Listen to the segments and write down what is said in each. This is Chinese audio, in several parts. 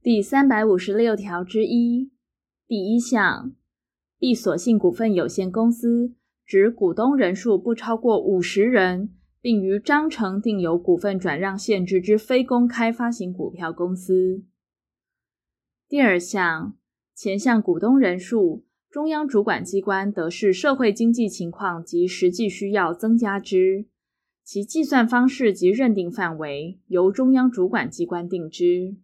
第三百五十六条之一第一项，闭锁性股份有限公司指股东人数不超过五十人，并于章程订有股份转让限制之非公开发行股票公司。第二项，前项股东人数，中央主管机关得视社会经济情况及实际需要增加之，其计算方式及认定范围由中央主管机关定之。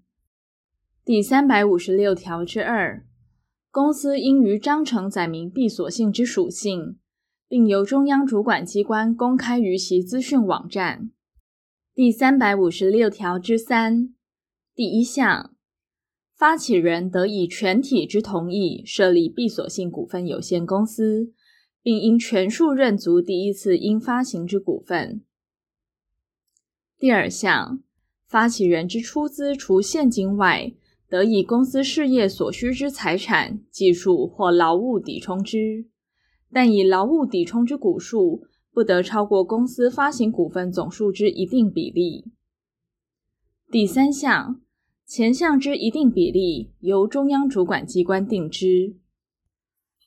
第三百五十六条之二，公司应于章程载明闭锁性之属性，并由中央主管机关公开于其资讯网站。第三百五十六条之三第一项，发起人得以全体之同意设立闭锁性股份有限公司，并应全数认足第一次应发行之股份。第二项，发起人之出资除现金外，得以公司事业所需之财产、技术或劳务抵充之，但以劳务抵充之股数不得超过公司发行股份总数之一定比例。第三项，前项之一定比例由中央主管机关定之。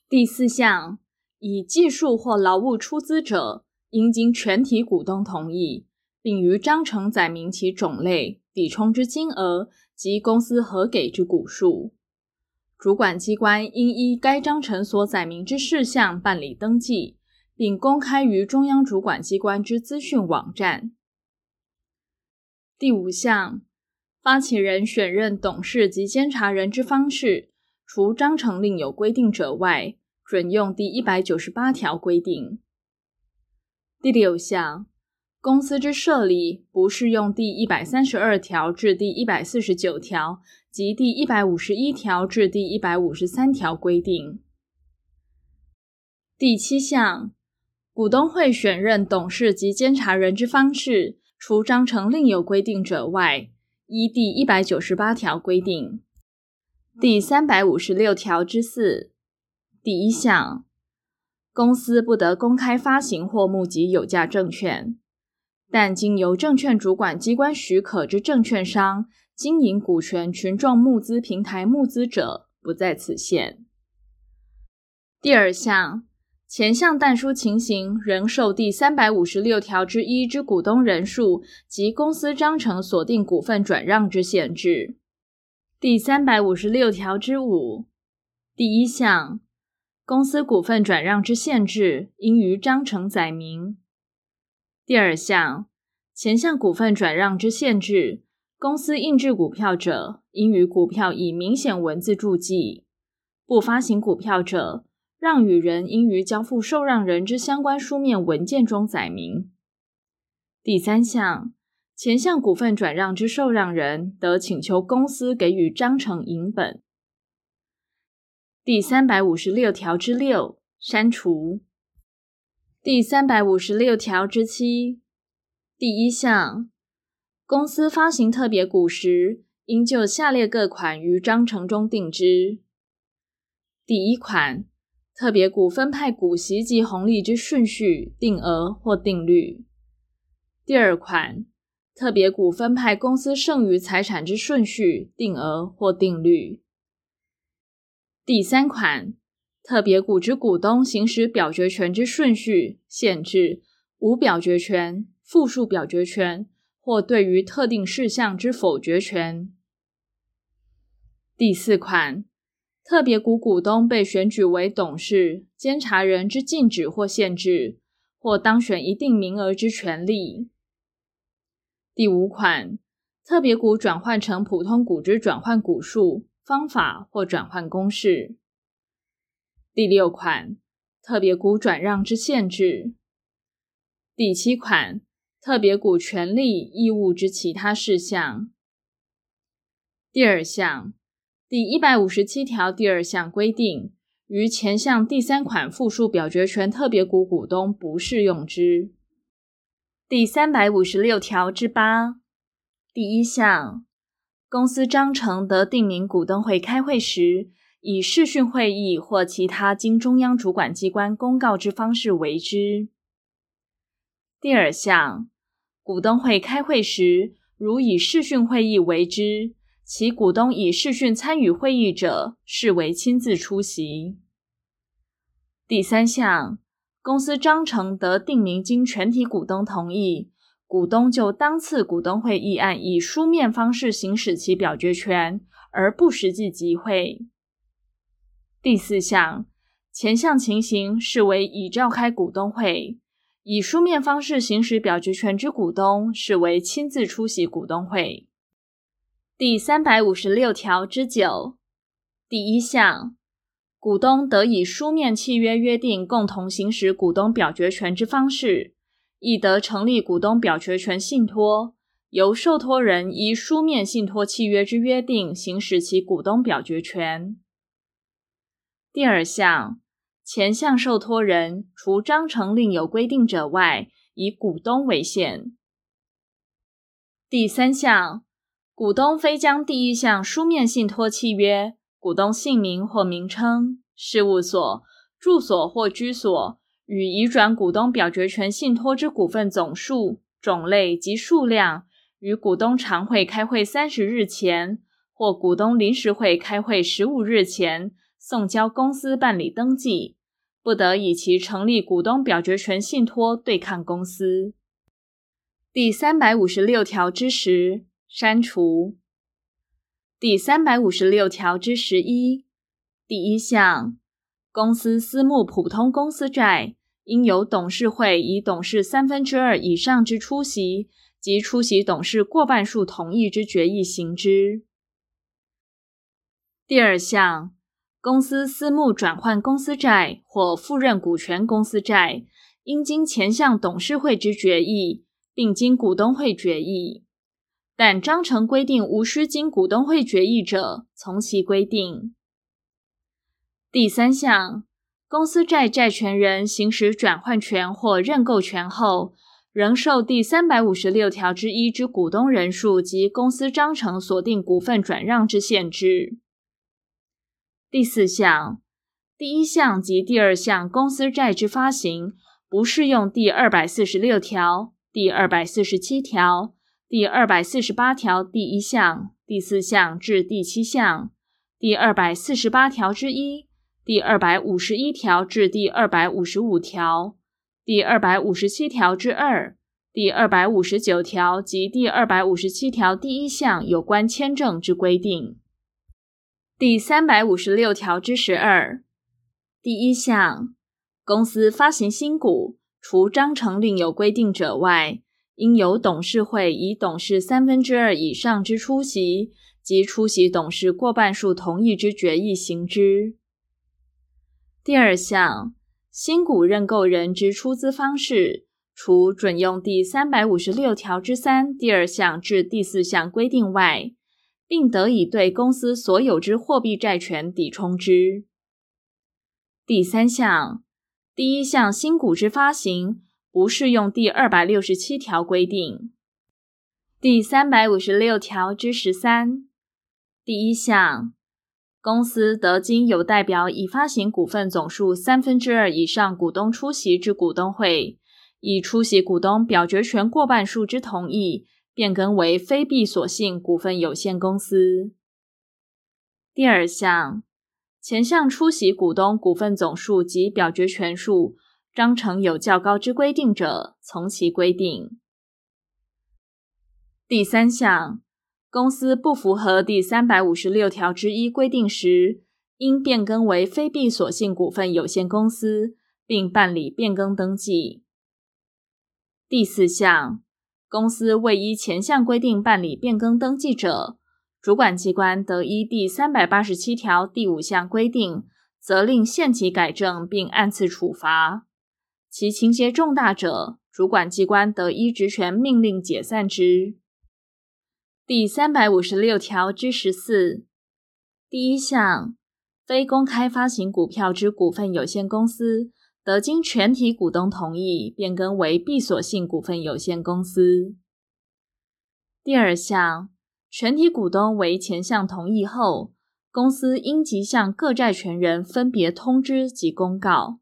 第四项，以技术或劳务出资者，应经全体股东同意，并于章程载明其种类、抵充之金额。及公司核给之股数，主管机关应依该章程所载明之事项办理登记，并公开于中央主管机关之资讯网站。第五项，发起人选任董事及监察人之方式，除章程另有规定者外，准用第一百九十八条规定。第六项。公司之设立不适用第一百三十二条至第一百四十九条及第一百五十一条至第一百五十三条规定。第七项，股东会选任董事及监察人之方式，除章程另有规定者外，依第一百九十八条规定。第三百五十六条之四第一项，公司不得公开发行或募集有价证券。但经由证券主管机关许可之证券商经营股权群众募资平台募资者，不在此限。第二项，前项但书情形仍受第三百五十六条之一之股东人数及公司章程锁定股份转让之限制。第三百五十六条之五第一项，公司股份转让之限制应于章程载明。第二项，前项股份转让之限制，公司印制股票者，应于股票以明显文字注记；不发行股票者，让与人应于交付受让人之相关书面文件中载明。第三项，前项股份转让之受让人，得请求公司给予章程影本。第三百五十六条之六，删除。第三百五十六条之七。第一项，公司发行特别股时，应就下列各款于章程中定之：第一款，特别股分派股息及红利之顺序、定额或定率；第二款，特别股分派公司剩余财产之顺序、定额或定率；第三款。特别股之股东行使表决权之顺序、限制、无表决权、复数表决权或对于特定事项之否决权。第四款，特别股股东被选举为董事、监察人之禁止或限制，或当选一定名额之权利。第五款，特别股转换成普通股之转换股数、方法或转换公式。第六款，特别股转让之限制；第七款，特别股权利义务之其他事项。第二项，第一百五十七条第二项规定，于前项第三款附数表决权特别股股东不适用之。第三百五十六条之八第一项，公司章程得定明股东会开会时，以视讯会议或其他经中央主管机关公告之方式为之。第二项，股东会开会时，如以视讯会议为之，其股东以视讯参与会议者，视为亲自出席。第三项，公司章程得订明经全体股东同意，股东就当次股东会议案以书面方式行使其表决权，而不实际集会。第四项，前项情形视为已召开股东会，以书面方式行使表决权之股东，视为亲自出席股东会。第三百五十六条之九，第一项，股东得以书面契约约定共同行使股东表决权之方式，亦得成立股东表决权信托，由受托人依书面信托契约之约定行使其股东表决权。第二项，前项受托人除章程另有规定者外，以股东为限。第三项。股东非将第一项书面信托契约、股东姓名或名称、事务所、住所或居所与移转股东表决权信托之股份总数、种类及数量，于股东常会开会三十日前或股东临时会开会十五日前送交公司办理登记，不得以其成立股东表决权信托对抗公司。第三百五十六条之十。删除第三百五十六条之十一第一项，公司私募普通公司债，应由董事会以董事三分之二以上之出席及出席董事过半数同意之决议行之。第二项，公司私募转换公司债或复认股权公司债，应经前项董事会之决议，并经股东会决议。但章程规定无需经股东会决议者，从其规定。第三项，公司债债权人行使转换权或认购权后，仍受第三百五十六条之一之股东人数及公司章程锁定股份转让之限制。第四项，第一项及第二项公司债之发行，不适用第二百四十六条、第二百四十七条。第二百四十八条第一项、第四项至第七项，第二百四十八条之一、第二百五十一条至第二百五十五条、第二百五十七条之二、第二百五十九条及第二百五十七条第一项有关签证之规定。第三百五十六条之十二第一项，公司发行新股，除章程另有规定者外，应由董事会以董事三分之二以上之出席及出席董事过半数同意之决议行之。第二项，新股认购人之出资方式，除准用第三百五十六条之三第二项至第四项规定外，并得以对公司所有之货币债权抵充之。第三项，第一项新股之发行。不适用第二百六十七条规定。第三百五十六条之十三第一项，公司得经有代表已发行股份总数三分之二以上股东出席之股东会，以出席股东表决权过半数之同意，变更为非闭锁性股份有限公司。第二项，前项出席股东股份总数及表决权数。章程有较高之规定者，从其规定。第三项，公司不符合第三百五十六条之一规定时，应变更为非闭锁性股份有限公司，并办理变更登记。第四项，公司未依前项规定办理变更登记者，主管机关得依第三百八十七条第五项规定，责令限期改正，并按次处罚。其情节重大者，主管机关得依职权命令解散之。第三百五十六条之十四第一项，非公开发行股票之股份有限公司，得经全体股东同意，变更为闭锁性股份有限公司。第二项，全体股东为前项同意后，公司应即向各债权人分别通知及公告。